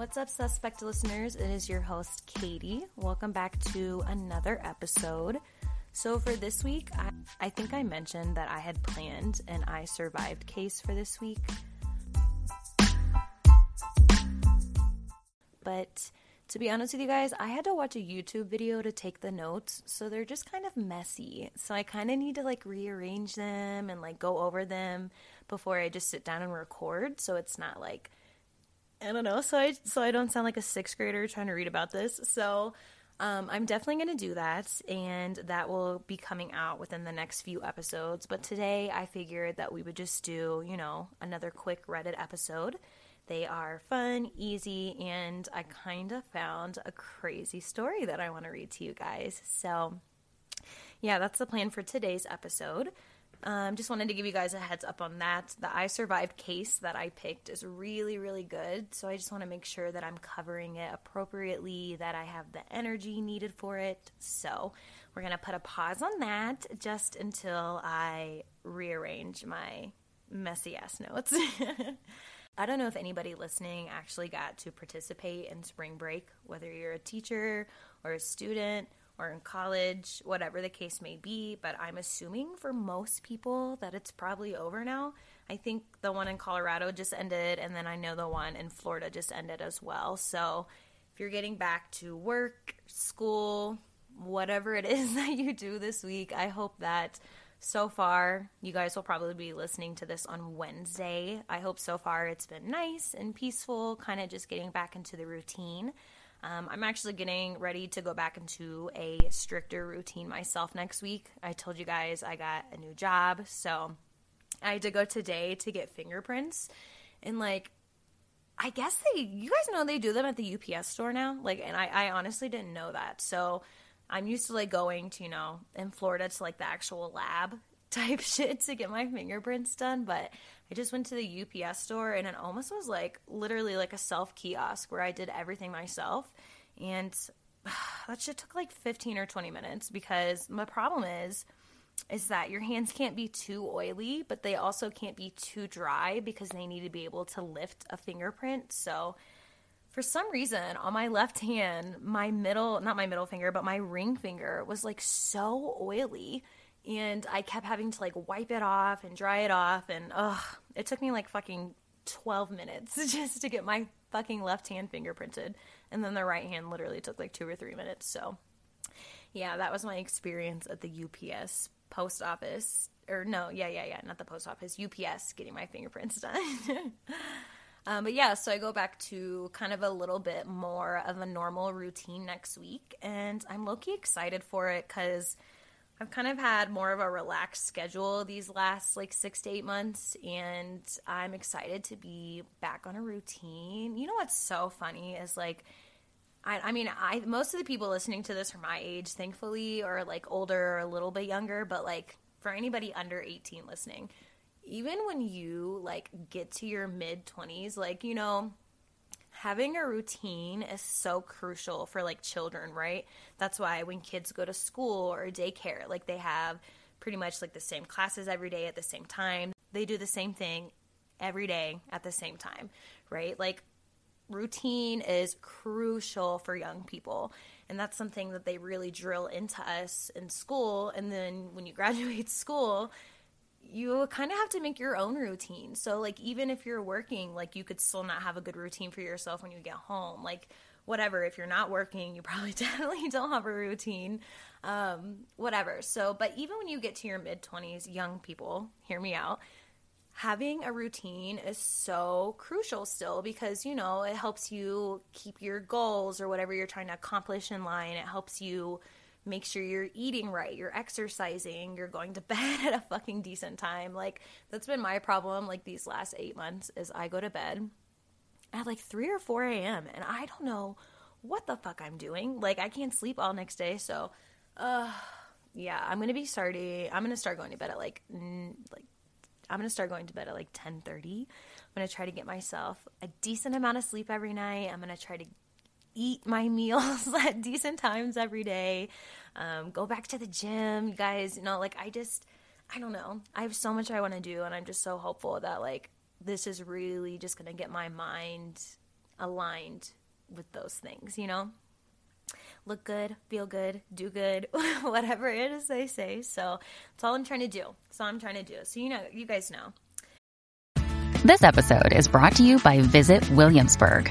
What's up, suspect listeners? It is your host, Katie. Welcome back to another episode. So, for this week, I, I think I mentioned that I had planned an I survived case for this week. But to be honest with you guys, I had to watch a YouTube video to take the notes, so they're just kind of messy. So I kind of need to like rearrange them and like go over them before I just sit down and record, so it's not like I don't know, so I so I don't sound like a sixth grader trying to read about this. So um, I'm definitely going to do that, and that will be coming out within the next few episodes. But today, I figured that we would just do, you know, another quick Reddit episode they are fun, easy, and I kind of found a crazy story that I want to read to you guys. So, yeah, that's the plan for today's episode. Um, just wanted to give you guys a heads up on that. The I Survived case that I picked is really, really good. So I just want to make sure that I'm covering it appropriately, that I have the energy needed for it. So we're going to put a pause on that just until I rearrange my messy ass notes. I don't know if anybody listening actually got to participate in spring break, whether you're a teacher or a student or in college, whatever the case may be, but I'm assuming for most people that it's probably over now. I think the one in Colorado just ended, and then I know the one in Florida just ended as well. So if you're getting back to work, school, whatever it is that you do this week, I hope that so far, you guys will probably be listening to this on Wednesday. I hope so far it's been nice and peaceful, kind of just getting back into the routine. Um, I'm actually getting ready to go back into a stricter routine myself next week. I told you guys I got a new job, so I had to go today to get fingerprints. And like, I guess they, you guys know they do them at the UPS store now. Like, and I, I honestly didn't know that. So I'm used to like going to, you know, in Florida to like the actual lab type shit to get my fingerprints done, but I just went to the UPS store and it almost was like literally like a self kiosk where I did everything myself. And that shit took like 15 or 20 minutes because my problem is is that your hands can't be too oily, but they also can't be too dry because they need to be able to lift a fingerprint. So for some reason on my left hand, my middle, not my middle finger, but my ring finger was like so oily. And I kept having to like wipe it off and dry it off. And ugh, it took me like fucking 12 minutes just to get my fucking left hand fingerprinted. And then the right hand literally took like two or three minutes. So yeah, that was my experience at the UPS post office. Or no, yeah, yeah, yeah, not the post office, UPS getting my fingerprints done. Um, but yeah, so I go back to kind of a little bit more of a normal routine next week, and I'm low key excited for it because I've kind of had more of a relaxed schedule these last like six to eight months, and I'm excited to be back on a routine. You know what's so funny is like, I, I mean, I most of the people listening to this are my age, thankfully, or like older or a little bit younger, but like for anybody under 18 listening, even when you like get to your mid 20s, like, you know, having a routine is so crucial for like children, right? That's why when kids go to school or daycare, like they have pretty much like the same classes every day at the same time. They do the same thing every day at the same time, right? Like routine is crucial for young people. And that's something that they really drill into us in school. And then when you graduate school, you kind of have to make your own routine. So like even if you're working, like you could still not have a good routine for yourself when you get home. Like whatever, if you're not working, you probably definitely don't have a routine. Um whatever. So but even when you get to your mid 20s, young people, hear me out. Having a routine is so crucial still because you know, it helps you keep your goals or whatever you're trying to accomplish in line. It helps you make sure you're eating right, you're exercising, you're going to bed at a fucking decent time. Like that's been my problem like these last 8 months is I go to bed at like 3 or 4 a.m. and I don't know what the fuck I'm doing. Like I can't sleep all next day, so uh yeah, I'm to be starting I'm to start going to bed at like n- like I'm to start going to bed at like 10:30. I'm to try to get myself a decent amount of sleep every night. I'm to try to eat my meals at decent times every day, um, go back to the gym, you guys. You know, like I just, I don't know. I have so much I want to do, and I'm just so hopeful that like this is really just gonna get my mind aligned with those things, you know? Look good, feel good, do good, whatever it is they say. So that's all I'm trying to do. That's all I'm trying to do. So, you know, you guys know. This episode is brought to you by Visit Williamsburg.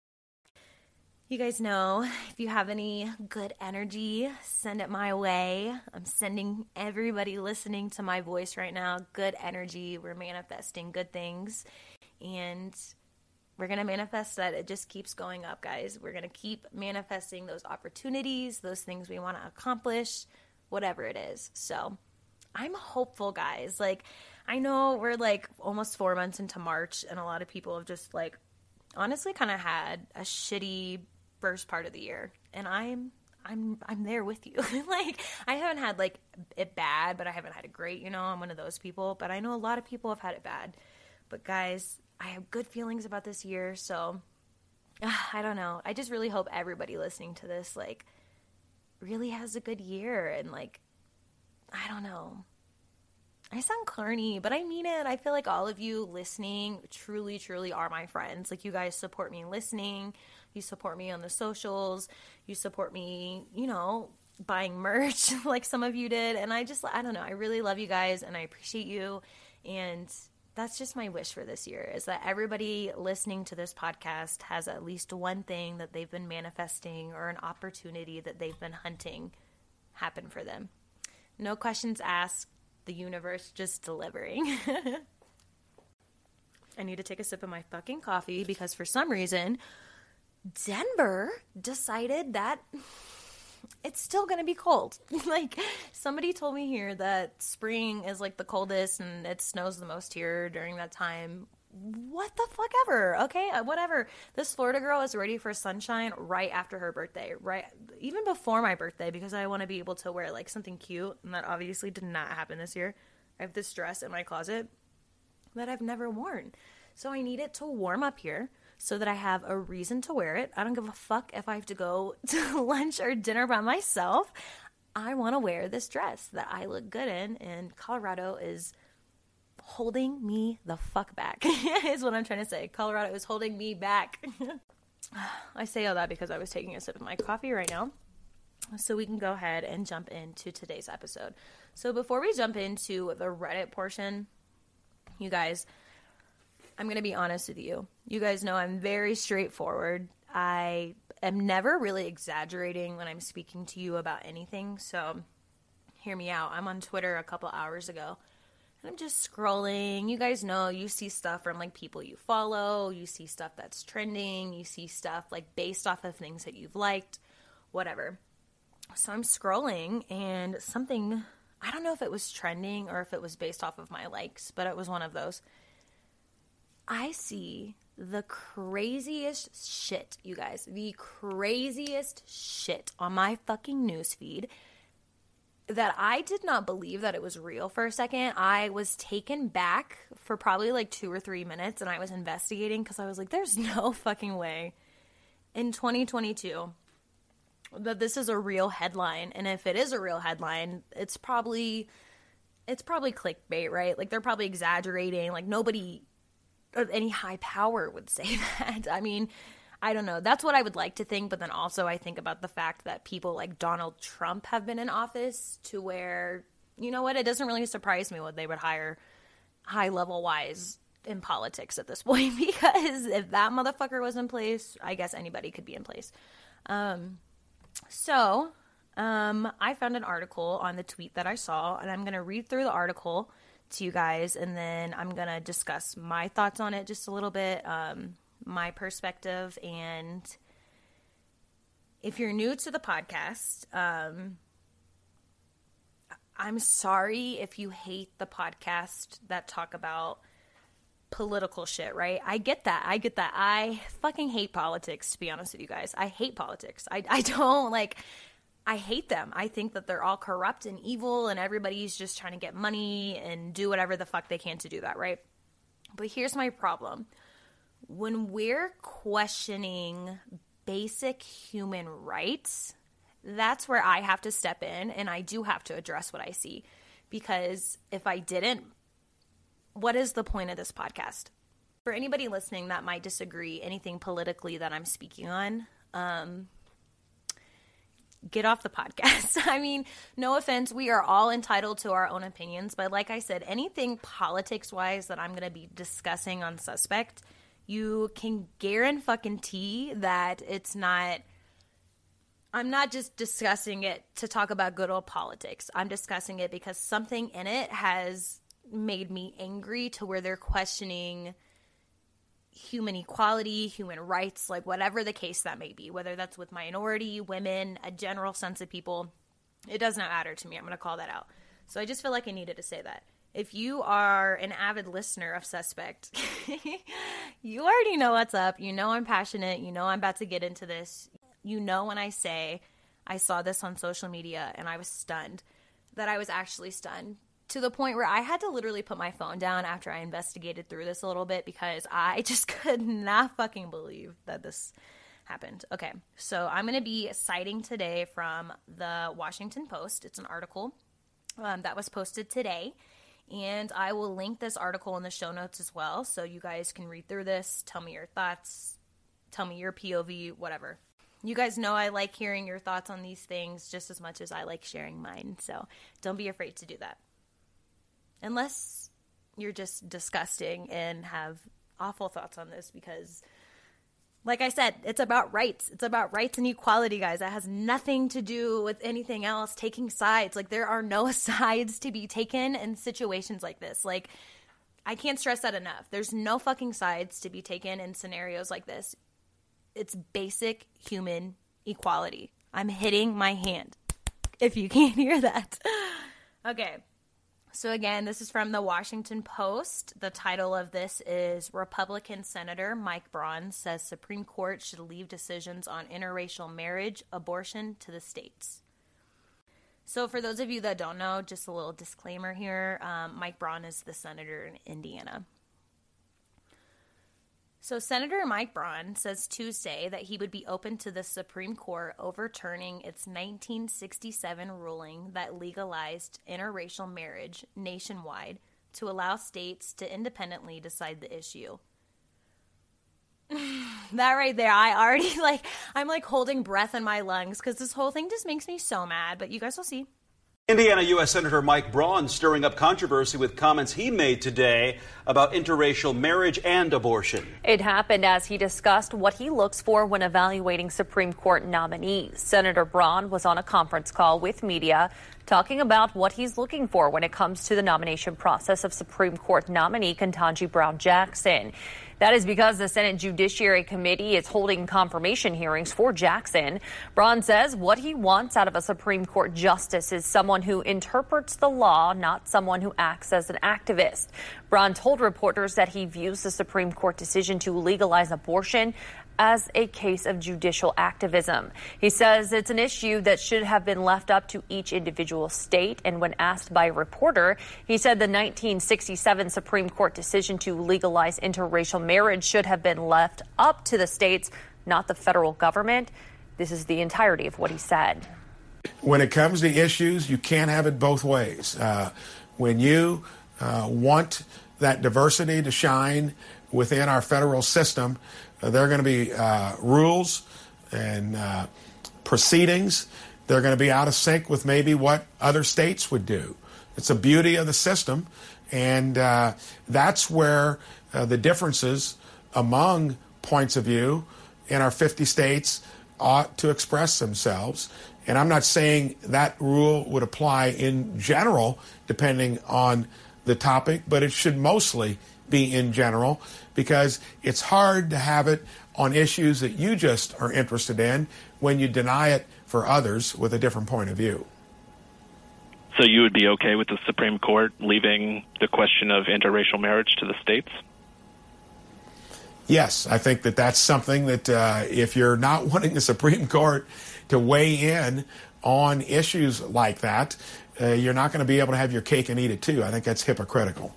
You guys know if you have any good energy, send it my way. I'm sending everybody listening to my voice right now good energy. We're manifesting good things. And we're going to manifest that it just keeps going up, guys. We're going to keep manifesting those opportunities, those things we want to accomplish, whatever it is. So I'm hopeful, guys. Like, I know we're like almost four months into March, and a lot of people have just like honestly kind of had a shitty first part of the year and i'm i'm i'm there with you like i haven't had like it bad but i haven't had it great you know i'm one of those people but i know a lot of people have had it bad but guys i have good feelings about this year so uh, i don't know i just really hope everybody listening to this like really has a good year and like i don't know I sound corny, but I mean it. I feel like all of you listening truly, truly are my friends. Like, you guys support me listening. You support me on the socials. You support me, you know, buying merch like some of you did. And I just, I don't know. I really love you guys and I appreciate you. And that's just my wish for this year is that everybody listening to this podcast has at least one thing that they've been manifesting or an opportunity that they've been hunting happen for them. No questions asked, the universe just delivering. I need to take a sip of my fucking coffee because for some reason, Denver decided that it's still going to be cold. like somebody told me here that spring is like the coldest and it snows the most here during that time. What the fuck ever? Okay, uh, whatever. This Florida girl is ready for sunshine right after her birthday, right even before my birthday because I want to be able to wear like something cute and that obviously did not happen this year. I have this dress in my closet that I've never worn. So I need it to warm up here so that I have a reason to wear it. I don't give a fuck if I have to go to lunch or dinner by myself. I want to wear this dress that I look good in, and Colorado is holding me the fuck back, is what I'm trying to say. Colorado is holding me back. I say all that because I was taking a sip of my coffee right now. So we can go ahead and jump into today's episode. So before we jump into the Reddit portion, you guys, I'm going to be honest with you. You guys know I'm very straightforward. I am never really exaggerating when I'm speaking to you about anything. So hear me out. I'm on Twitter a couple hours ago and I'm just scrolling. You guys know you see stuff from like people you follow, you see stuff that's trending, you see stuff like based off of things that you've liked, whatever. So I'm scrolling and something I don't know if it was trending or if it was based off of my likes, but it was one of those. I see the craziest shit, you guys. The craziest shit on my fucking newsfeed that I did not believe that it was real for a second. I was taken back for probably like two or three minutes and I was investigating because I was like, there's no fucking way in 2022 that this is a real headline. And if it is a real headline, it's probably. It's probably clickbait, right? Like they're probably exaggerating. Like nobody any high power would say that. I mean, I don't know. That's what I would like to think, but then also I think about the fact that people like Donald Trump have been in office to where, you know what, it doesn't really surprise me what they would hire high level wise in politics at this point because if that motherfucker was in place, I guess anybody could be in place. Um, so, um, I found an article on the tweet that I saw, and I'm going to read through the article to you guys, and then I'm gonna discuss my thoughts on it just a little bit, um, my perspective, and if you're new to the podcast, um, I'm sorry if you hate the podcast that talk about political shit, right? I get that. I get that. I fucking hate politics, to be honest with you guys. I hate politics. I, I don't like I hate them. I think that they're all corrupt and evil and everybody's just trying to get money and do whatever the fuck they can to do that, right? But here's my problem. When we're questioning basic human rights, that's where I have to step in and I do have to address what I see. Because if I didn't, what is the point of this podcast? For anybody listening that might disagree anything politically that I'm speaking on, um, get off the podcast. I mean, no offense, we are all entitled to our own opinions, but like I said, anything politics wise that I'm going to be discussing on Suspect, you can guarantee that it's not. I'm not just discussing it to talk about good old politics. I'm discussing it because something in it has made me angry to where they're questioning human equality, human rights, like whatever the case that may be, whether that's with minority, women, a general sense of people, it does not matter to me. I'm going to call that out. So I just feel like I needed to say that. If you are an avid listener of Suspect, you already know what's up. You know I'm passionate. You know I'm about to get into this. You know when I say I saw this on social media and I was stunned, that I was actually stunned to the point where I had to literally put my phone down after I investigated through this a little bit because I just could not fucking believe that this happened. Okay, so I'm going to be citing today from the Washington Post. It's an article um, that was posted today. And I will link this article in the show notes as well. So you guys can read through this, tell me your thoughts, tell me your POV, whatever. You guys know I like hearing your thoughts on these things just as much as I like sharing mine. So don't be afraid to do that unless you're just disgusting and have awful thoughts on this because like I said, it's about rights. It's about rights and equality, guys. That has nothing to do with anything else, taking sides. Like, there are no sides to be taken in situations like this. Like, I can't stress that enough. There's no fucking sides to be taken in scenarios like this. It's basic human equality. I'm hitting my hand if you can't hear that. okay. So, again, this is from the Washington Post. The title of this is Republican Senator Mike Braun says Supreme Court should leave decisions on interracial marriage, abortion to the states. So, for those of you that don't know, just a little disclaimer here um, Mike Braun is the senator in Indiana. So, Senator Mike Braun says Tuesday that he would be open to the Supreme Court overturning its 1967 ruling that legalized interracial marriage nationwide to allow states to independently decide the issue. that right there, I already like, I'm like holding breath in my lungs because this whole thing just makes me so mad, but you guys will see. Indiana U.S. Senator Mike Braun stirring up controversy with comments he made today about interracial marriage and abortion. It happened as he discussed what he looks for when evaluating Supreme Court nominees. Senator Braun was on a conference call with media talking about what he's looking for when it comes to the nomination process of Supreme Court nominee Ketanji Brown Jackson. That is because the Senate Judiciary Committee is holding confirmation hearings for Jackson. Braun says what he wants out of a Supreme Court justice is someone who interprets the law, not someone who acts as an activist. Braun told reporters that he views the Supreme Court decision to legalize abortion as a case of judicial activism. He says it's an issue that should have been left up to each individual state. And when asked by a reporter, he said the 1967 Supreme Court decision to legalize interracial marriage should have been left up to the states, not the federal government. This is the entirety of what he said. When it comes to issues, you can't have it both ways. Uh, when you uh, want that diversity to shine within our federal system, there are going to be uh, rules and uh, proceedings. They're going to be out of sync with maybe what other states would do. It's a beauty of the system, and uh, that's where uh, the differences among points of view in our 50 states ought to express themselves. And I'm not saying that rule would apply in general, depending on the topic, but it should mostly be in general because it's hard to have it on issues that you just are interested in when you deny it for others with a different point of view. So you would be okay with the Supreme Court leaving the question of interracial marriage to the states? Yes, I think that that's something that uh, if you're not wanting the Supreme Court to weigh in on issues like that, uh, you're not going to be able to have your cake and eat it too. I think that's hypocritical.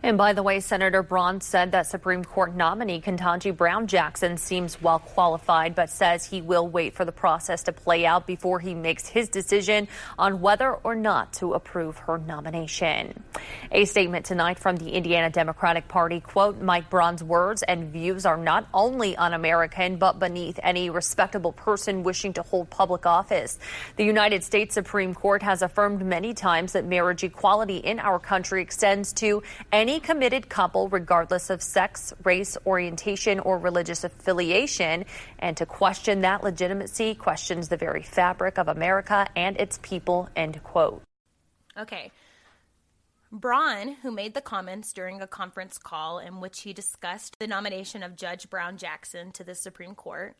And by the way, Senator Braun said that Supreme Court nominee Ketanji Brown Jackson seems well qualified, but says he will wait for the process to play out before he makes his decision on whether or not to approve her nomination. A statement tonight from the Indiana Democratic Party, quote, Mike Braun's words and views are not only un-American, but beneath any respectable person wishing to hold public office. The United States Supreme Court has affirmed many times that marriage equality in our country extends to any any committed couple, regardless of sex, race, orientation, or religious affiliation. And to question that legitimacy questions the very fabric of America and its people, end quote. Okay. Braun, who made the comments during a conference call in which he discussed the nomination of Judge Brown Jackson to the Supreme Court,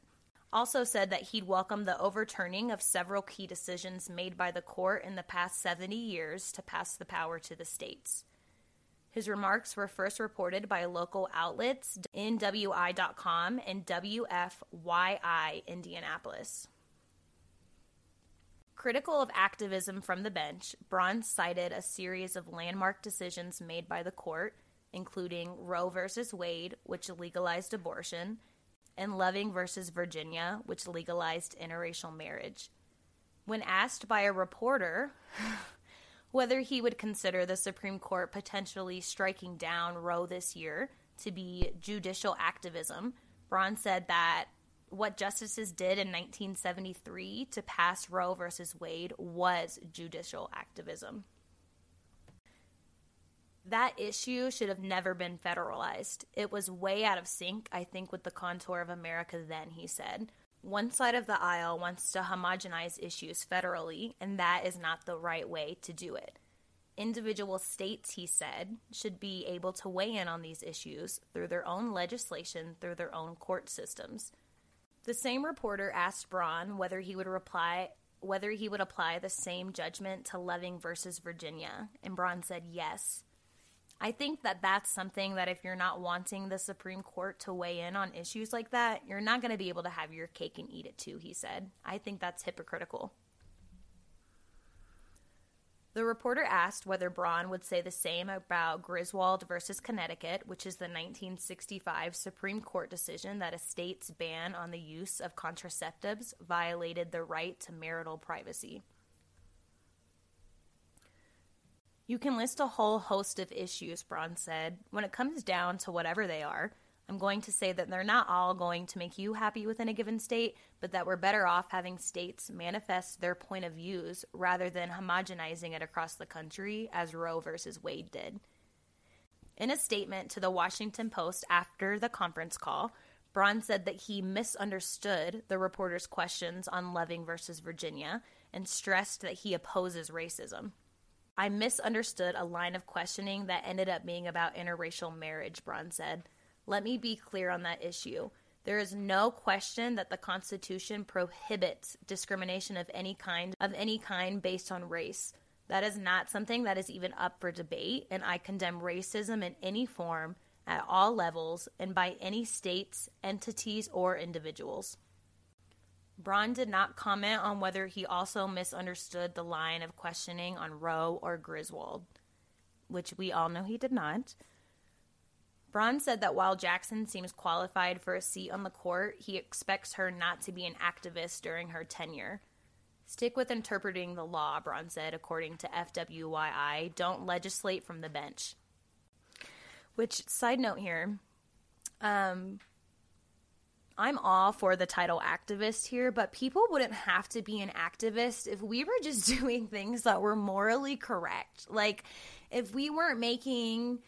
also said that he'd welcome the overturning of several key decisions made by the court in the past 70 years to pass the power to the states. His remarks were first reported by local outlets NWI.com and WFYI Indianapolis. Critical of activism from the bench, Braun cited a series of landmark decisions made by the court, including Roe v. Wade, which legalized abortion, and Loving v. Virginia, which legalized interracial marriage. When asked by a reporter whether he would consider the Supreme Court potentially striking down Roe this year to be judicial activism. Braun said that what justices did in 1973 to pass Roe versus Wade was judicial activism. That issue should have never been federalized. It was way out of sync, I think, with the contour of America then, he said. One side of the aisle wants to homogenize issues federally, and that is not the right way to do it. Individual states, he said, should be able to weigh in on these issues through their own legislation, through their own court systems. The same reporter asked Braun whether he would reply whether he would apply the same judgment to Loving versus Virginia, and Braun said yes. I think that that's something that if you're not wanting the Supreme Court to weigh in on issues like that, you're not going to be able to have your cake and eat it too, he said. I think that's hypocritical. The reporter asked whether Braun would say the same about Griswold versus Connecticut, which is the 1965 Supreme Court decision that a state's ban on the use of contraceptives violated the right to marital privacy. You can list a whole host of issues, Braun said. When it comes down to whatever they are, I'm going to say that they're not all going to make you happy within a given state, but that we're better off having states manifest their point of views rather than homogenizing it across the country as Roe versus Wade did. In a statement to the Washington Post after the conference call, Braun said that he misunderstood the reporter's questions on Loving versus Virginia and stressed that he opposes racism. I misunderstood a line of questioning that ended up being about interracial marriage, Braun said. Let me be clear on that issue. There is no question that the Constitution prohibits discrimination of any kind of any kind based on race. That is not something that is even up for debate, and I condemn racism in any form, at all levels, and by any states, entities, or individuals. Braun did not comment on whether he also misunderstood the line of questioning on Roe or Griswold, which we all know he did not. Braun said that while Jackson seems qualified for a seat on the court, he expects her not to be an activist during her tenure. Stick with interpreting the law, Braun said, according to FWYI. Don't legislate from the bench. Which, side note here, um, I'm all for the title activist here, but people wouldn't have to be an activist if we were just doing things that were morally correct. Like, if we weren't making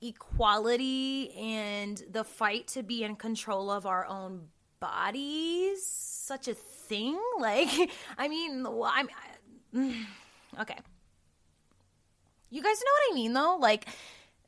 equality and the fight to be in control of our own bodies such a thing. Like, I mean, I'm. okay. You guys know what I mean, though? Like,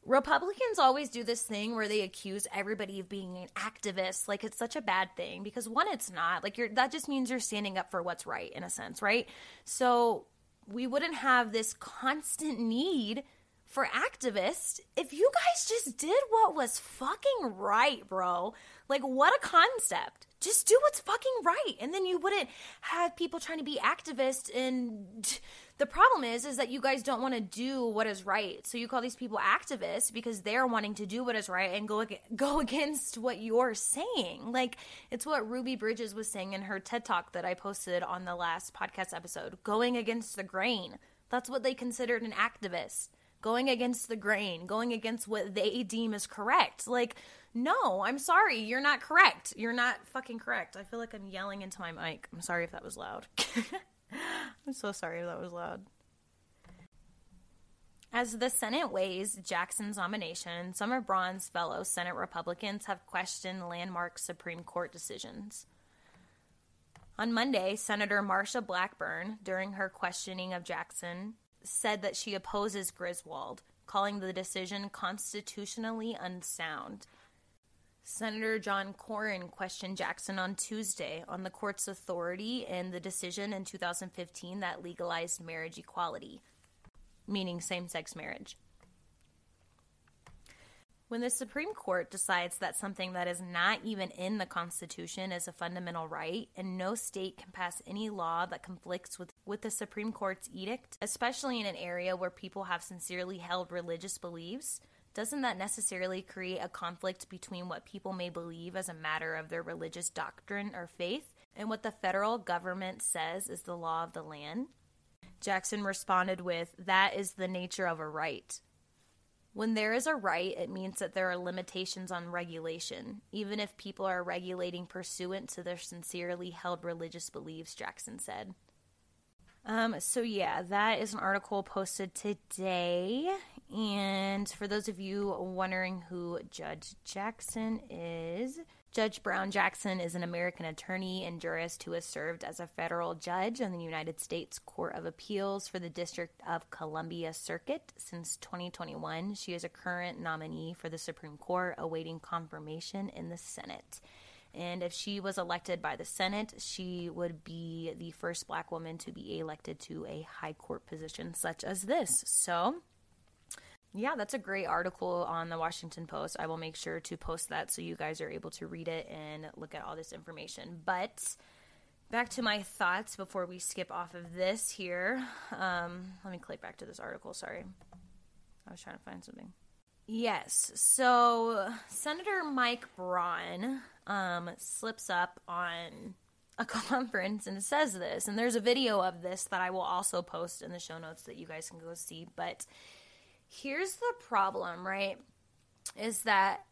Republicans always do this thing where they accuse everybody of being an activist. Like it's such a bad thing because one, it's not. Like you're that just means you're standing up for what's right in a sense, right? So we wouldn't have this constant need for activists if you guys just did what was fucking right, bro. Like, what a concept. Just do what's fucking right. And then you wouldn't have people trying to be activists. And the problem is, is that you guys don't want to do what is right. So you call these people activists because they're wanting to do what is right and go, go against what you're saying. Like, it's what Ruby Bridges was saying in her TED Talk that I posted on the last podcast episode going against the grain. That's what they considered an activist going against the grain, going against what they deem is correct. Like, no, I'm sorry, you're not correct. You're not fucking correct. I feel like I'm yelling into my mic. I'm sorry if that was loud. I'm so sorry that was loud. As the Senate weighs Jackson's nomination, some of Braun's fellow Senate Republicans have questioned landmark Supreme Court decisions. On Monday, Senator Marsha Blackburn, during her questioning of Jackson, said that she opposes Griswold, calling the decision constitutionally unsound. Senator John Cornyn questioned Jackson on Tuesday on the court's authority in the decision in 2015 that legalized marriage equality, meaning same sex marriage. When the Supreme Court decides that something that is not even in the Constitution is a fundamental right, and no state can pass any law that conflicts with, with the Supreme Court's edict, especially in an area where people have sincerely held religious beliefs, doesn't that necessarily create a conflict between what people may believe as a matter of their religious doctrine or faith and what the federal government says is the law of the land? Jackson responded with, That is the nature of a right. When there is a right, it means that there are limitations on regulation, even if people are regulating pursuant to their sincerely held religious beliefs, Jackson said. Um, so, yeah, that is an article posted today. And for those of you wondering who Judge Jackson is, Judge Brown Jackson is an American attorney and jurist who has served as a federal judge on the United States Court of Appeals for the District of Columbia Circuit since 2021. She is a current nominee for the Supreme Court, awaiting confirmation in the Senate. And if she was elected by the Senate, she would be the first black woman to be elected to a high court position such as this. So, yeah, that's a great article on the Washington Post. I will make sure to post that so you guys are able to read it and look at all this information. But back to my thoughts before we skip off of this here. Um, let me click back to this article. Sorry. I was trying to find something. Yes. So Senator Mike Braun um, slips up on a conference and says this. And there's a video of this that I will also post in the show notes that you guys can go see. But here's the problem, right? Is that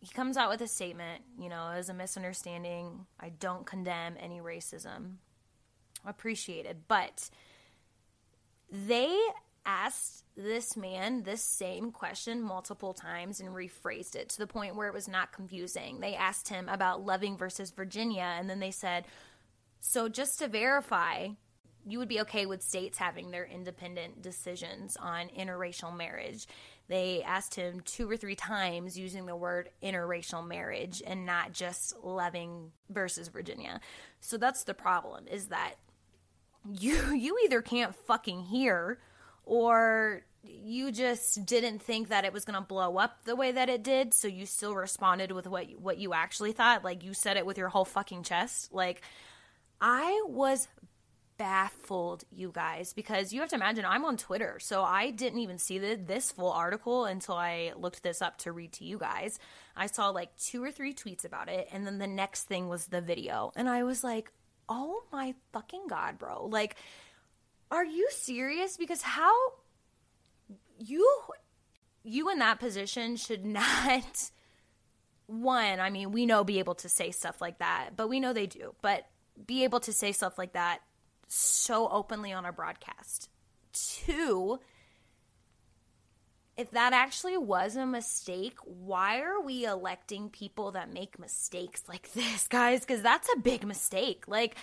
he comes out with a statement, you know, as a misunderstanding. I don't condemn any racism. Appreciated. But they asked this man this same question multiple times and rephrased it to the point where it was not confusing. They asked him about Loving versus Virginia, and then they said, So just to verify, you would be okay with states having their independent decisions on interracial marriage. They asked him two or three times using the word interracial marriage and not just Loving versus Virginia. So that's the problem is that you you either can't fucking hear or you just didn't think that it was going to blow up the way that it did so you still responded with what what you actually thought like you said it with your whole fucking chest like I was baffled, you guys, because you have to imagine I'm on Twitter, so I didn't even see the, this full article until I looked this up to read to you guys. I saw like two or three tweets about it, and then the next thing was the video, and I was like, oh my fucking god, bro. Like, are you serious? Because how you you in that position should not one, I mean, we know be able to say stuff like that, but we know they do. But be able to say stuff like that so openly on our broadcast. Two, if that actually was a mistake, why are we electing people that make mistakes like this, guys? Because that's a big mistake. Like,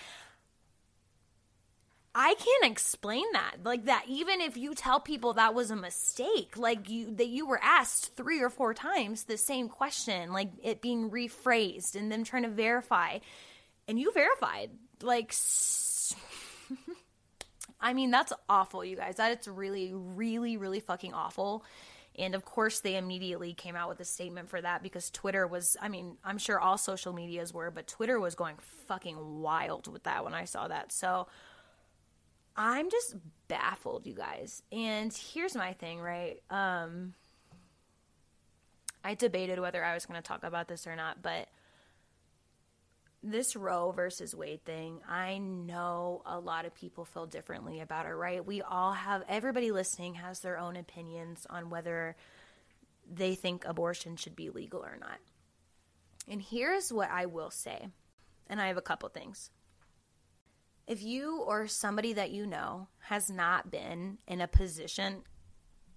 I can't explain that. Like that even if you tell people that was a mistake, like you that you were asked 3 or 4 times the same question, like it being rephrased and them trying to verify and you verified like I mean, that's awful, you guys. That it's really, really, really fucking awful. And of course, they immediately came out with a statement for that because Twitter was, I mean, I'm sure all social medias were, but Twitter was going fucking wild with that when I saw that. So I'm just baffled, you guys. And here's my thing, right? Um, I debated whether I was going to talk about this or not, but this Roe versus Wade thing, I know a lot of people feel differently about it, right? We all have, everybody listening has their own opinions on whether they think abortion should be legal or not. And here's what I will say, and I have a couple things. If you or somebody that you know has not been in a position,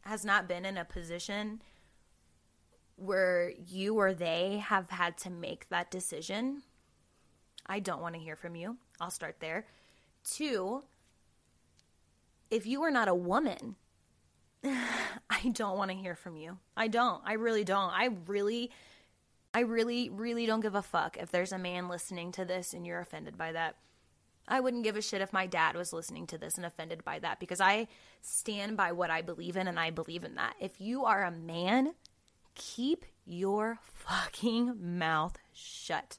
has not been in a position where you or they have had to make that decision, I don't want to hear from you. I'll start there. Two, if you are not a woman, I don't want to hear from you. I don't. I really don't. I really, I really, really don't give a fuck if there's a man listening to this and you're offended by that. I wouldn't give a shit if my dad was listening to this and offended by that because I stand by what I believe in and I believe in that. If you are a man, keep your fucking mouth shut.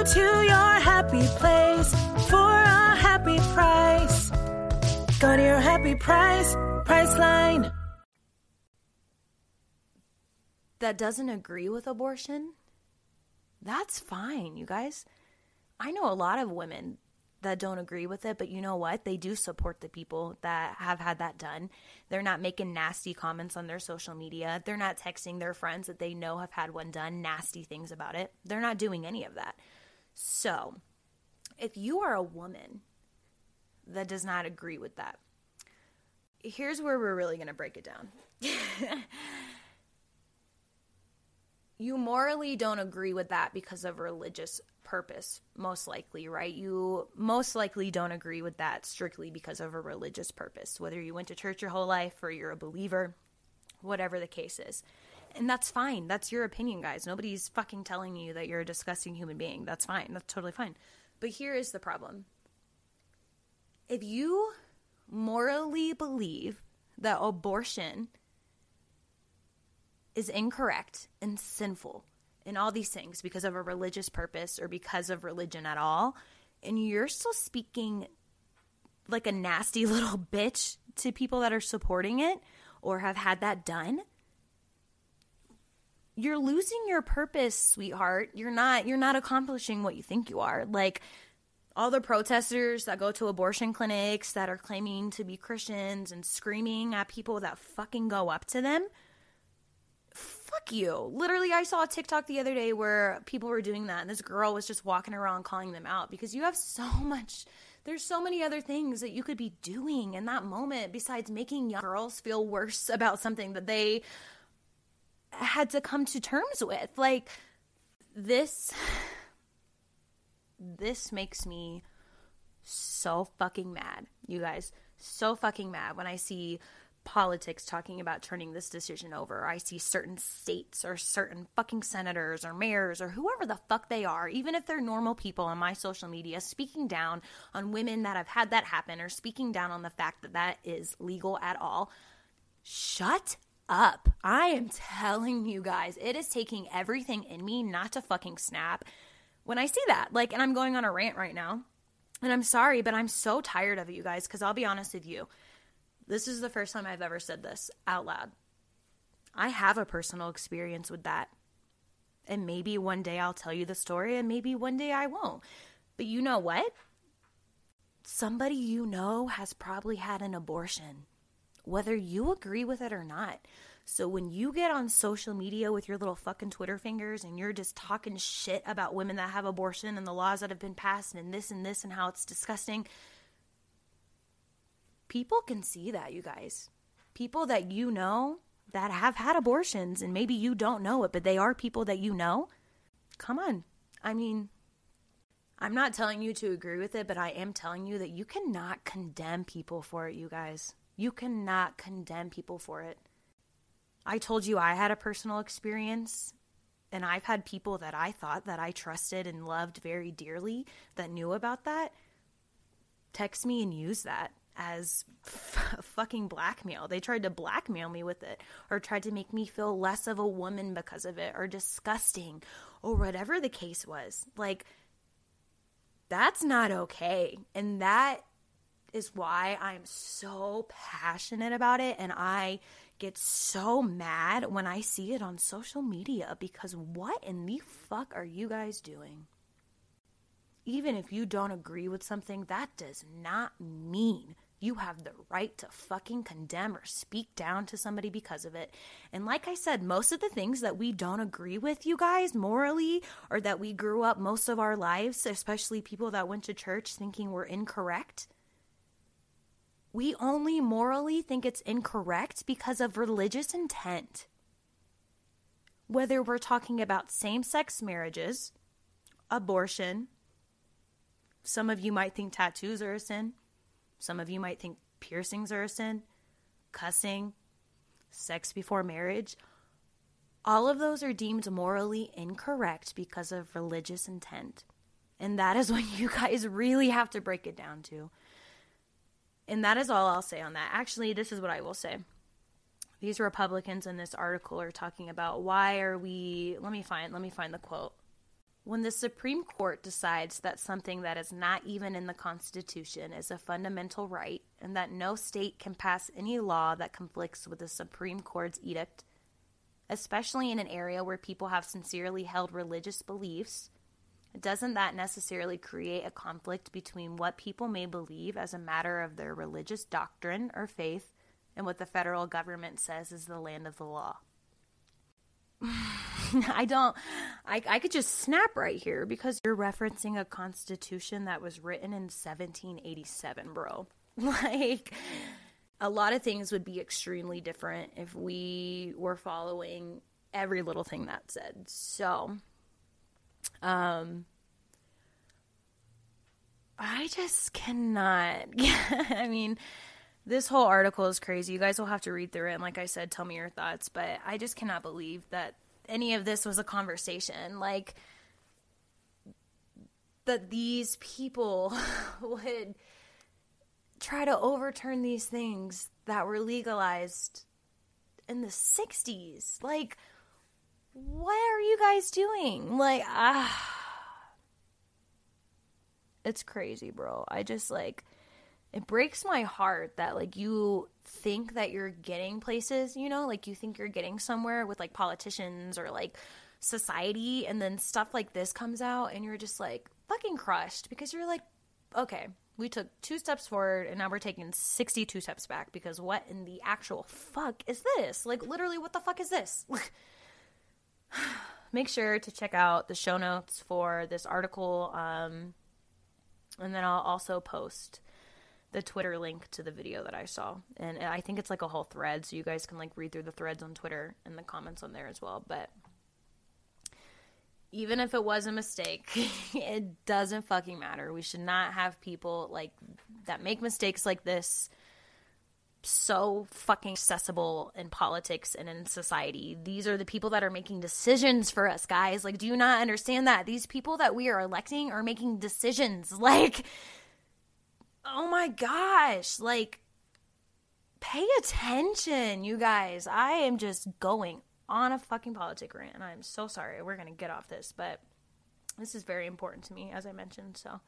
Go to your happy place for a happy price. Go to your happy price, Priceline. that doesn't agree with abortion, that's fine, you guys. I know a lot of women that don't agree with it, but you know what? They do support the people that have had that done. They're not making nasty comments on their social media. They're not texting their friends that they know have had one done nasty things about it. They're not doing any of that. So, if you are a woman that does not agree with that, here's where we're really going to break it down. you morally don't agree with that because of religious purpose most likely right you most likely don't agree with that strictly because of a religious purpose whether you went to church your whole life or you're a believer whatever the case is and that's fine. That's your opinion guys. Nobody's fucking telling you that you're a disgusting human being. That's fine. That's totally fine. But here is the problem. If you morally believe that abortion is incorrect and sinful and all these things because of a religious purpose or because of religion at all, and you're still speaking like a nasty little bitch to people that are supporting it or have had that done, you're losing your purpose, sweetheart. You're not you're not accomplishing what you think you are. Like all the protesters that go to abortion clinics that are claiming to be Christians and screaming at people that fucking go up to them fuck you. Literally, I saw a TikTok the other day where people were doing that, and this girl was just walking around calling them out because you have so much. There's so many other things that you could be doing in that moment besides making young girls feel worse about something that they had to come to terms with. Like, this. This makes me so fucking mad, you guys. So fucking mad when I see politics talking about turning this decision over. I see certain states or certain fucking senators or mayors or whoever the fuck they are, even if they're normal people on my social media, speaking down on women that have had that happen or speaking down on the fact that that is legal at all. Shut up. I am telling you guys, it is taking everything in me not to fucking snap when I see that. Like, and I'm going on a rant right now. And I'm sorry, but I'm so tired of it, you guys, because I'll be honest with you. This is the first time I've ever said this out loud. I have a personal experience with that. And maybe one day I'll tell you the story, and maybe one day I won't. But you know what? Somebody you know has probably had an abortion, whether you agree with it or not. So when you get on social media with your little fucking Twitter fingers and you're just talking shit about women that have abortion and the laws that have been passed and this and this and how it's disgusting, people can see that, you guys. People that you know that have had abortions and maybe you don't know it, but they are people that you know. Come on. I mean, I'm not telling you to agree with it, but I am telling you that you cannot condemn people for it, you guys. You cannot condemn people for it. I told you I had a personal experience and I've had people that I thought that I trusted and loved very dearly that knew about that text me and use that as f- fucking blackmail. They tried to blackmail me with it or tried to make me feel less of a woman because of it or disgusting or whatever the case was. Like, that's not okay. And that is why I'm so passionate about it. And I get so mad when I see it on social media because what in the fuck are you guys doing? Even if you don't agree with something, that does not mean you have the right to fucking condemn or speak down to somebody because of it. And like I said, most of the things that we don't agree with, you guys, morally, or that we grew up most of our lives, especially people that went to church thinking we're incorrect, we only morally think it's incorrect because of religious intent. Whether we're talking about same sex marriages, abortion, some of you might think tattoos are a sin. Some of you might think piercings are a sin, cussing, sex before marriage. All of those are deemed morally incorrect because of religious intent. And that is what you guys really have to break it down to. And that is all I'll say on that. Actually, this is what I will say. These Republicans in this article are talking about why are we let me find let me find the quote. When the Supreme Court decides that something that is not even in the Constitution is a fundamental right and that no state can pass any law that conflicts with the Supreme Court's edict, especially in an area where people have sincerely held religious beliefs, doesn't that necessarily create a conflict between what people may believe as a matter of their religious doctrine or faith and what the federal government says is the land of the law? I don't, I, I could just snap right here because you're referencing a constitution that was written in 1787, bro. Like, a lot of things would be extremely different if we were following every little thing that said. So, um, I just cannot. I mean, this whole article is crazy. You guys will have to read through it. And like I said, tell me your thoughts. But I just cannot believe that any of this was a conversation. Like, that these people would try to overturn these things that were legalized in the 60s. Like, what are you guys doing? Like, ah. It's crazy, bro. I just like it breaks my heart that like you think that you're getting places, you know, like you think you're getting somewhere with like politicians or like society and then stuff like this comes out and you're just like fucking crushed because you're like okay, we took two steps forward and now we're taking 62 steps back because what in the actual fuck is this? Like literally what the fuck is this? Make sure to check out the show notes for this article um and then I'll also post the Twitter link to the video that I saw. And I think it's like a whole thread, so you guys can like read through the threads on Twitter and the comments on there as well. But even if it was a mistake, it doesn't fucking matter. We should not have people like that make mistakes like this so fucking accessible in politics and in society. These are the people that are making decisions for us, guys. Like, do you not understand that? These people that we are electing are making decisions. Like, oh my gosh. Like, pay attention, you guys. I am just going on a fucking politic rant, and I'm so sorry. We're going to get off this, but this is very important to me, as I mentioned. So,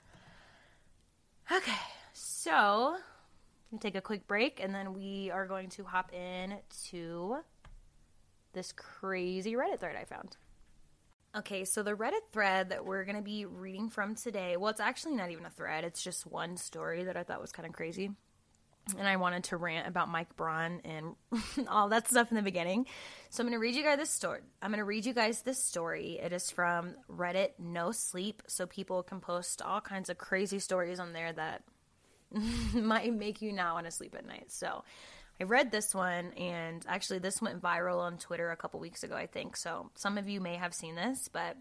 okay. So, take a quick break and then we are going to hop in to this crazy Reddit thread I found. Okay, so the Reddit thread that we're going to be reading from today, well, it's actually not even a thread, it's just one story that I thought was kind of crazy. And I wanted to rant about Mike Braun and all that stuff in the beginning. So I'm going to read you guys this story. I'm going to read you guys this story. It is from Reddit No Sleep, so people can post all kinds of crazy stories on there that might make you not want to sleep at night. So I read this one, and actually, this went viral on Twitter a couple weeks ago, I think. So some of you may have seen this, but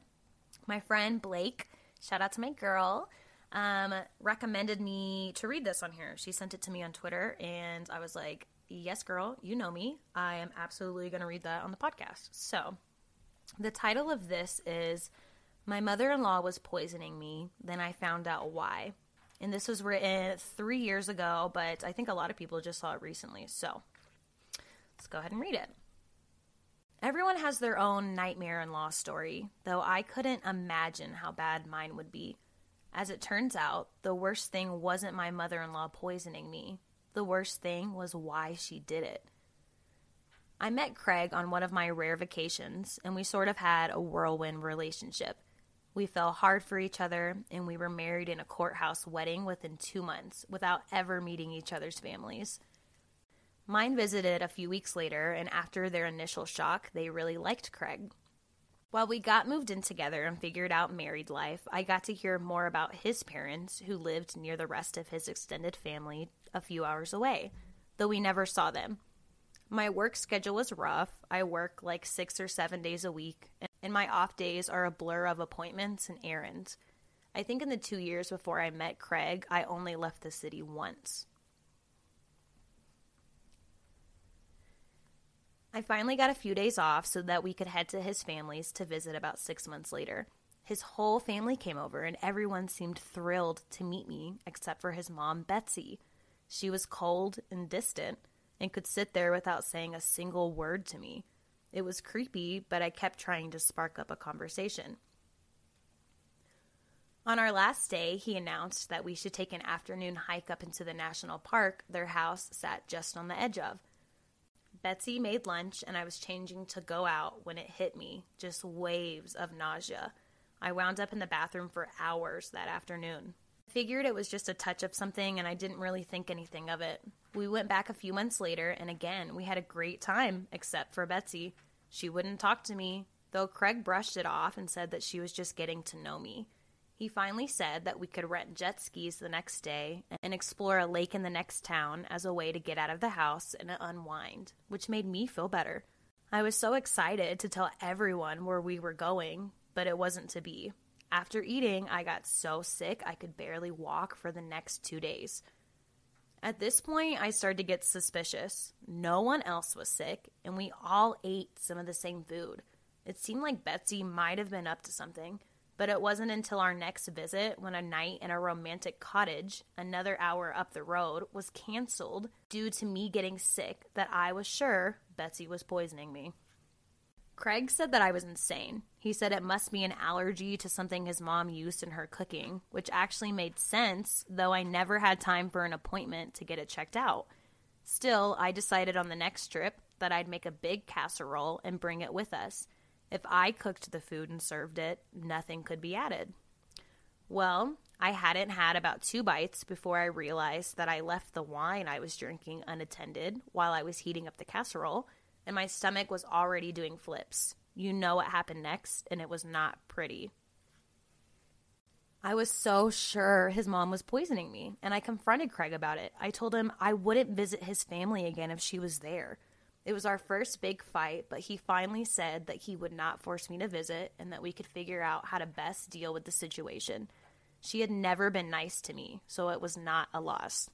my friend Blake, shout out to my girl, um, recommended me to read this on here. She sent it to me on Twitter, and I was like, Yes, girl, you know me. I am absolutely going to read that on the podcast. So the title of this is My Mother in Law Was Poisoning Me, Then I Found Out Why. And this was written three years ago, but I think a lot of people just saw it recently. So let's go ahead and read it. Everyone has their own nightmare in law story, though I couldn't imagine how bad mine would be. As it turns out, the worst thing wasn't my mother in law poisoning me. The worst thing was why she did it. I met Craig on one of my rare vacations, and we sort of had a whirlwind relationship. We fell hard for each other, and we were married in a courthouse wedding within two months without ever meeting each other's families. Mine visited a few weeks later, and after their initial shock, they really liked Craig. While we got moved in together and figured out married life, I got to hear more about his parents, who lived near the rest of his extended family a few hours away, though we never saw them. My work schedule was rough. I work like six or seven days a week, and my off days are a blur of appointments and errands. I think in the two years before I met Craig, I only left the city once. I finally got a few days off so that we could head to his family's to visit about six months later. His whole family came over, and everyone seemed thrilled to meet me except for his mom, Betsy. She was cold and distant and could sit there without saying a single word to me. It was creepy, but I kept trying to spark up a conversation. On our last day, he announced that we should take an afternoon hike up into the national park their house sat just on the edge of. Betsy made lunch, and I was changing to go out when it hit me just waves of nausea. I wound up in the bathroom for hours that afternoon. Figured it was just a touch of something, and I didn't really think anything of it. We went back a few months later, and again, we had a great time, except for Betsy. She wouldn't talk to me, though Craig brushed it off and said that she was just getting to know me. He finally said that we could rent jet skis the next day and explore a lake in the next town as a way to get out of the house and unwind, which made me feel better. I was so excited to tell everyone where we were going, but it wasn't to be. After eating, I got so sick I could barely walk for the next two days. At this point, I started to get suspicious. No one else was sick, and we all ate some of the same food. It seemed like Betsy might have been up to something. But it wasn't until our next visit when a night in a romantic cottage, another hour up the road, was canceled due to me getting sick that I was sure Betsy was poisoning me. Craig said that I was insane. He said it must be an allergy to something his mom used in her cooking, which actually made sense, though I never had time for an appointment to get it checked out. Still, I decided on the next trip that I'd make a big casserole and bring it with us. If I cooked the food and served it, nothing could be added. Well, I hadn't had about two bites before I realized that I left the wine I was drinking unattended while I was heating up the casserole, and my stomach was already doing flips. You know what happened next, and it was not pretty. I was so sure his mom was poisoning me, and I confronted Craig about it. I told him I wouldn't visit his family again if she was there. It was our first big fight, but he finally said that he would not force me to visit and that we could figure out how to best deal with the situation. She had never been nice to me, so it was not a loss.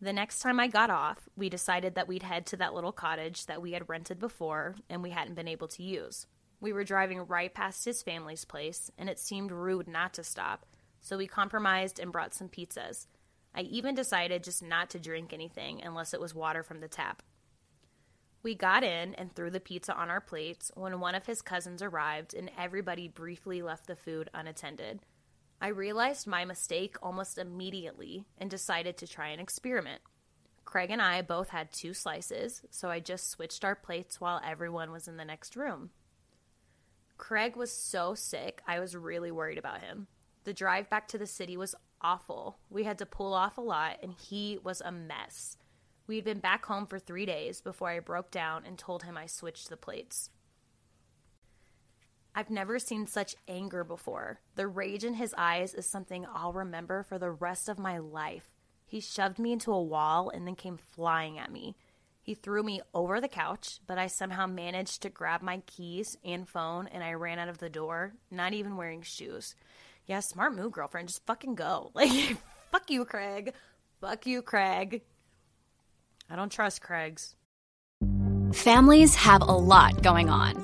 The next time I got off, we decided that we'd head to that little cottage that we had rented before and we hadn't been able to use. We were driving right past his family's place, and it seemed rude not to stop, so we compromised and brought some pizzas. I even decided just not to drink anything unless it was water from the tap. We got in and threw the pizza on our plates when one of his cousins arrived and everybody briefly left the food unattended. I realized my mistake almost immediately and decided to try an experiment. Craig and I both had two slices, so I just switched our plates while everyone was in the next room. Craig was so sick, I was really worried about him. The drive back to the city was awful. We had to pull off a lot, and he was a mess. We had been back home for three days before I broke down and told him I switched the plates. I've never seen such anger before. The rage in his eyes is something I'll remember for the rest of my life. He shoved me into a wall and then came flying at me. He threw me over the couch, but I somehow managed to grab my keys and phone and I ran out of the door, not even wearing shoes. Yeah, smart move, girlfriend. Just fucking go. Like, fuck you, Craig. Fuck you, Craig. I don't trust Craig's. Families have a lot going on.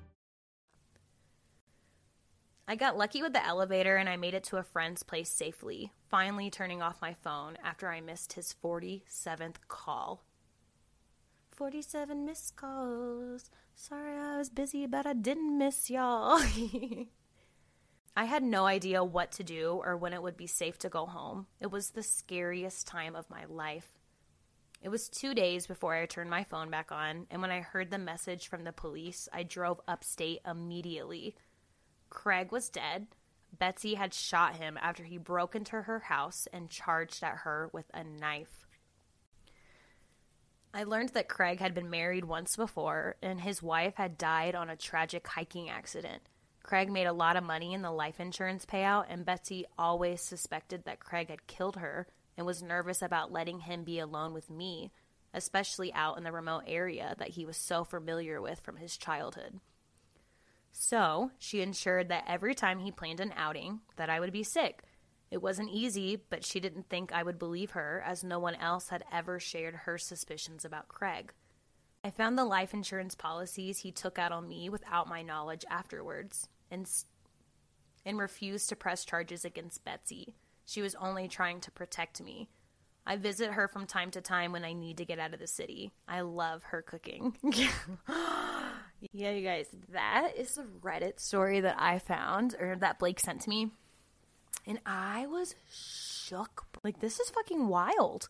I got lucky with the elevator and I made it to a friend's place safely, finally turning off my phone after I missed his 47th call. 47 missed calls. Sorry I was busy, but I didn't miss y'all. I had no idea what to do or when it would be safe to go home. It was the scariest time of my life. It was two days before I turned my phone back on, and when I heard the message from the police, I drove upstate immediately. Craig was dead. Betsy had shot him after he broke into her house and charged at her with a knife. I learned that Craig had been married once before and his wife had died on a tragic hiking accident. Craig made a lot of money in the life insurance payout, and Betsy always suspected that Craig had killed her and was nervous about letting him be alone with me, especially out in the remote area that he was so familiar with from his childhood. So, she ensured that every time he planned an outing that I would be sick. It wasn't easy, but she didn't think I would believe her as no one else had ever shared her suspicions about Craig. I found the life insurance policies he took out on me without my knowledge afterwards and and refused to press charges against Betsy. She was only trying to protect me. I visit her from time to time when I need to get out of the city. I love her cooking. yeah, you guys, that is the Reddit story that I found or that Blake sent to me. And I was shook. Like, this is fucking wild.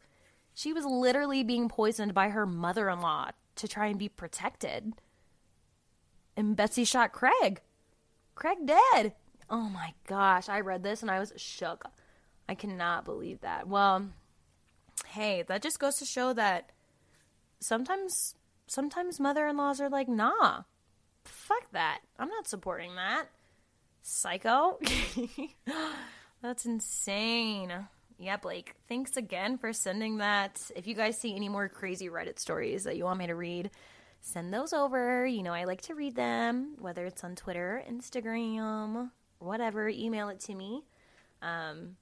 She was literally being poisoned by her mother in law to try and be protected. And Betsy shot Craig. Craig dead. Oh my gosh. I read this and I was shook. I cannot believe that. Well, hey, that just goes to show that sometimes sometimes mother-in-laws are like, "Nah. Fuck that. I'm not supporting that." Psycho. That's insane. Yeah, Blake, thanks again for sending that. If you guys see any more crazy Reddit stories that you want me to read, send those over. You know, I like to read them, whether it's on Twitter, Instagram, whatever. Email it to me. Um,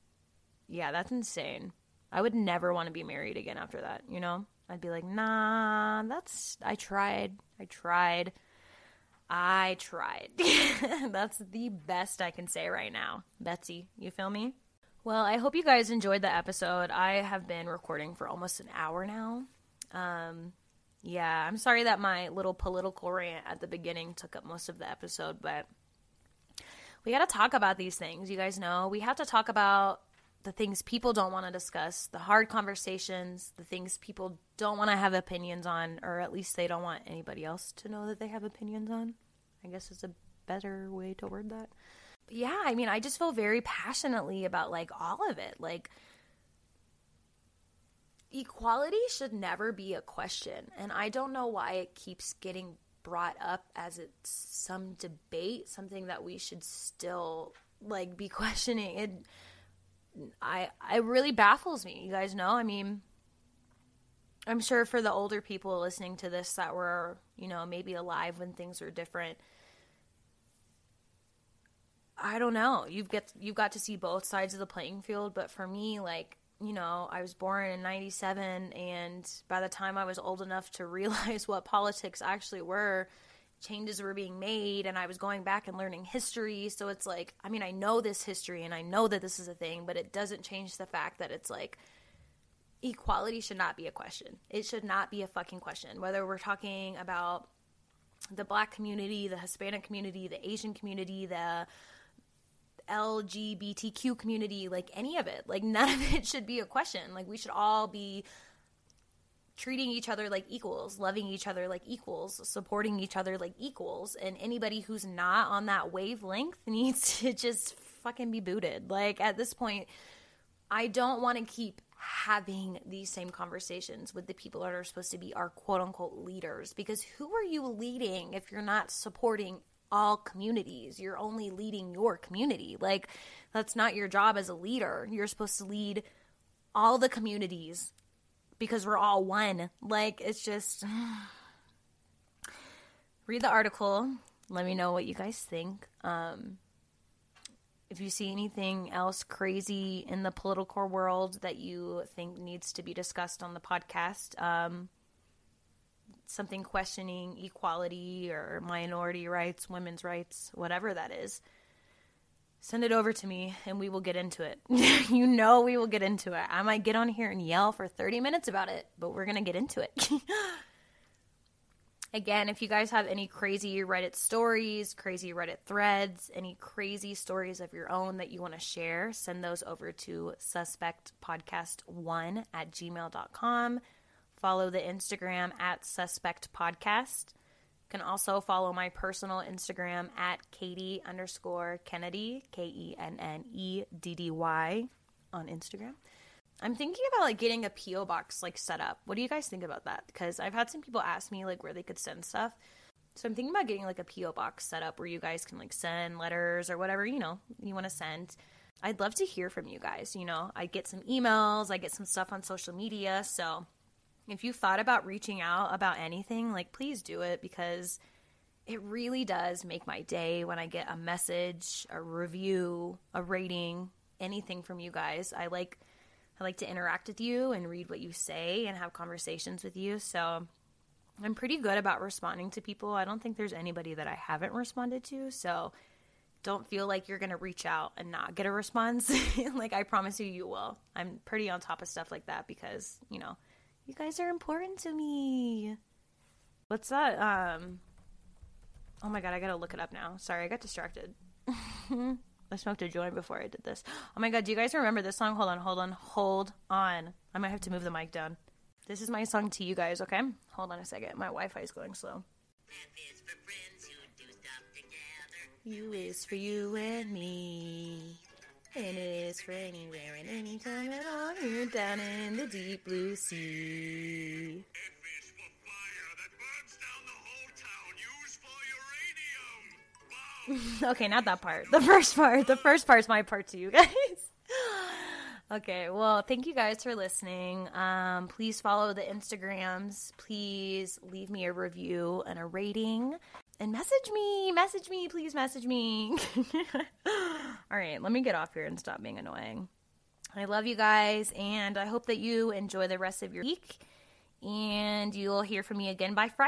yeah, that's insane. I would never want to be married again after that, you know? I'd be like, nah, that's, I tried. I tried. I tried. that's the best I can say right now. Betsy, you feel me? Well, I hope you guys enjoyed the episode. I have been recording for almost an hour now. Um, yeah, I'm sorry that my little political rant at the beginning took up most of the episode, but we got to talk about these things. You guys know we have to talk about the things people don't want to discuss, the hard conversations, the things people don't want to have opinions on, or at least they don't want anybody else to know that they have opinions on. I guess is a better way to word that. But yeah, I mean, I just feel very passionately about like all of it. Like, equality should never be a question. And I don't know why it keeps getting brought up as it's some debate, something that we should still like be questioning. It I it really baffles me. You guys know, I mean, I'm sure for the older people listening to this that were, you know, maybe alive when things were different. I don't know. You've get you've got to see both sides of the playing field, but for me, like you know, I was born in 97 and by the time I was old enough to realize what politics actually were, changes were being made and I was going back and learning history. So it's like, I mean, I know this history and I know that this is a thing, but it doesn't change the fact that it's like equality should not be a question. It should not be a fucking question. Whether we're talking about the black community, the Hispanic community, the Asian community, the LGBTQ community, like any of it. Like none of it should be a question. Like we should all be treating each other like equals, loving each other like equals, supporting each other like equals. And anybody who's not on that wavelength needs to just fucking be booted. Like at this point, I don't want to keep having these same conversations with the people that are supposed to be our quote unquote leaders because who are you leading if you're not supporting all communities? You're only leading your community. Like, that's not your job as a leader. You're supposed to lead all the communities because we're all one. Like, it's just. Read the article. Let me know what you guys think. Um, if you see anything else crazy in the political world that you think needs to be discussed on the podcast, um, something questioning equality or minority rights, women's rights, whatever that is, send it over to me and we will get into it. you know, we will get into it. I might get on here and yell for 30 minutes about it, but we're going to get into it. Again, if you guys have any crazy Reddit stories, crazy Reddit threads, any crazy stories of your own that you want to share, send those over to suspectpodcast1 at gmail.com. Follow the Instagram at suspectpodcast. Can also follow my personal Instagram at Katie underscore Kennedy, K E N N E D D Y on Instagram. I'm thinking about like getting a PO box like set up. What do you guys think about that? Because I've had some people ask me like where they could send stuff. So I'm thinking about getting like a PO box set up where you guys can like send letters or whatever, you know, you want to send. I'd love to hear from you guys, you know. I get some emails, I get some stuff on social media, so if you thought about reaching out about anything, like please do it because it really does make my day when I get a message, a review, a rating, anything from you guys. I like I like to interact with you and read what you say and have conversations with you. So I'm pretty good about responding to people. I don't think there's anybody that I haven't responded to. So don't feel like you're going to reach out and not get a response. like I promise you, you will. I'm pretty on top of stuff like that because, you know, you guys are important to me. What's that? Um, oh my God, I got to look it up now. Sorry, I got distracted. I smoked a joint before I did this. Oh my god, do you guys remember this song? Hold on, hold on, hold on. I might have to move the mic down. This is my song to you guys, okay? Hold on a second. My Wi Fi is going slow. Is U is for you and me. N is for anywhere and anytime at all. You're down in the deep blue sea. okay, not that part. The first part. The first part's my part to you guys. okay, well, thank you guys for listening. Um, please follow the Instagrams. Please leave me a review and a rating. And message me. Message me. Please message me. All right, let me get off here and stop being annoying. I love you guys, and I hope that you enjoy the rest of your week. And you'll hear from me again by Friday.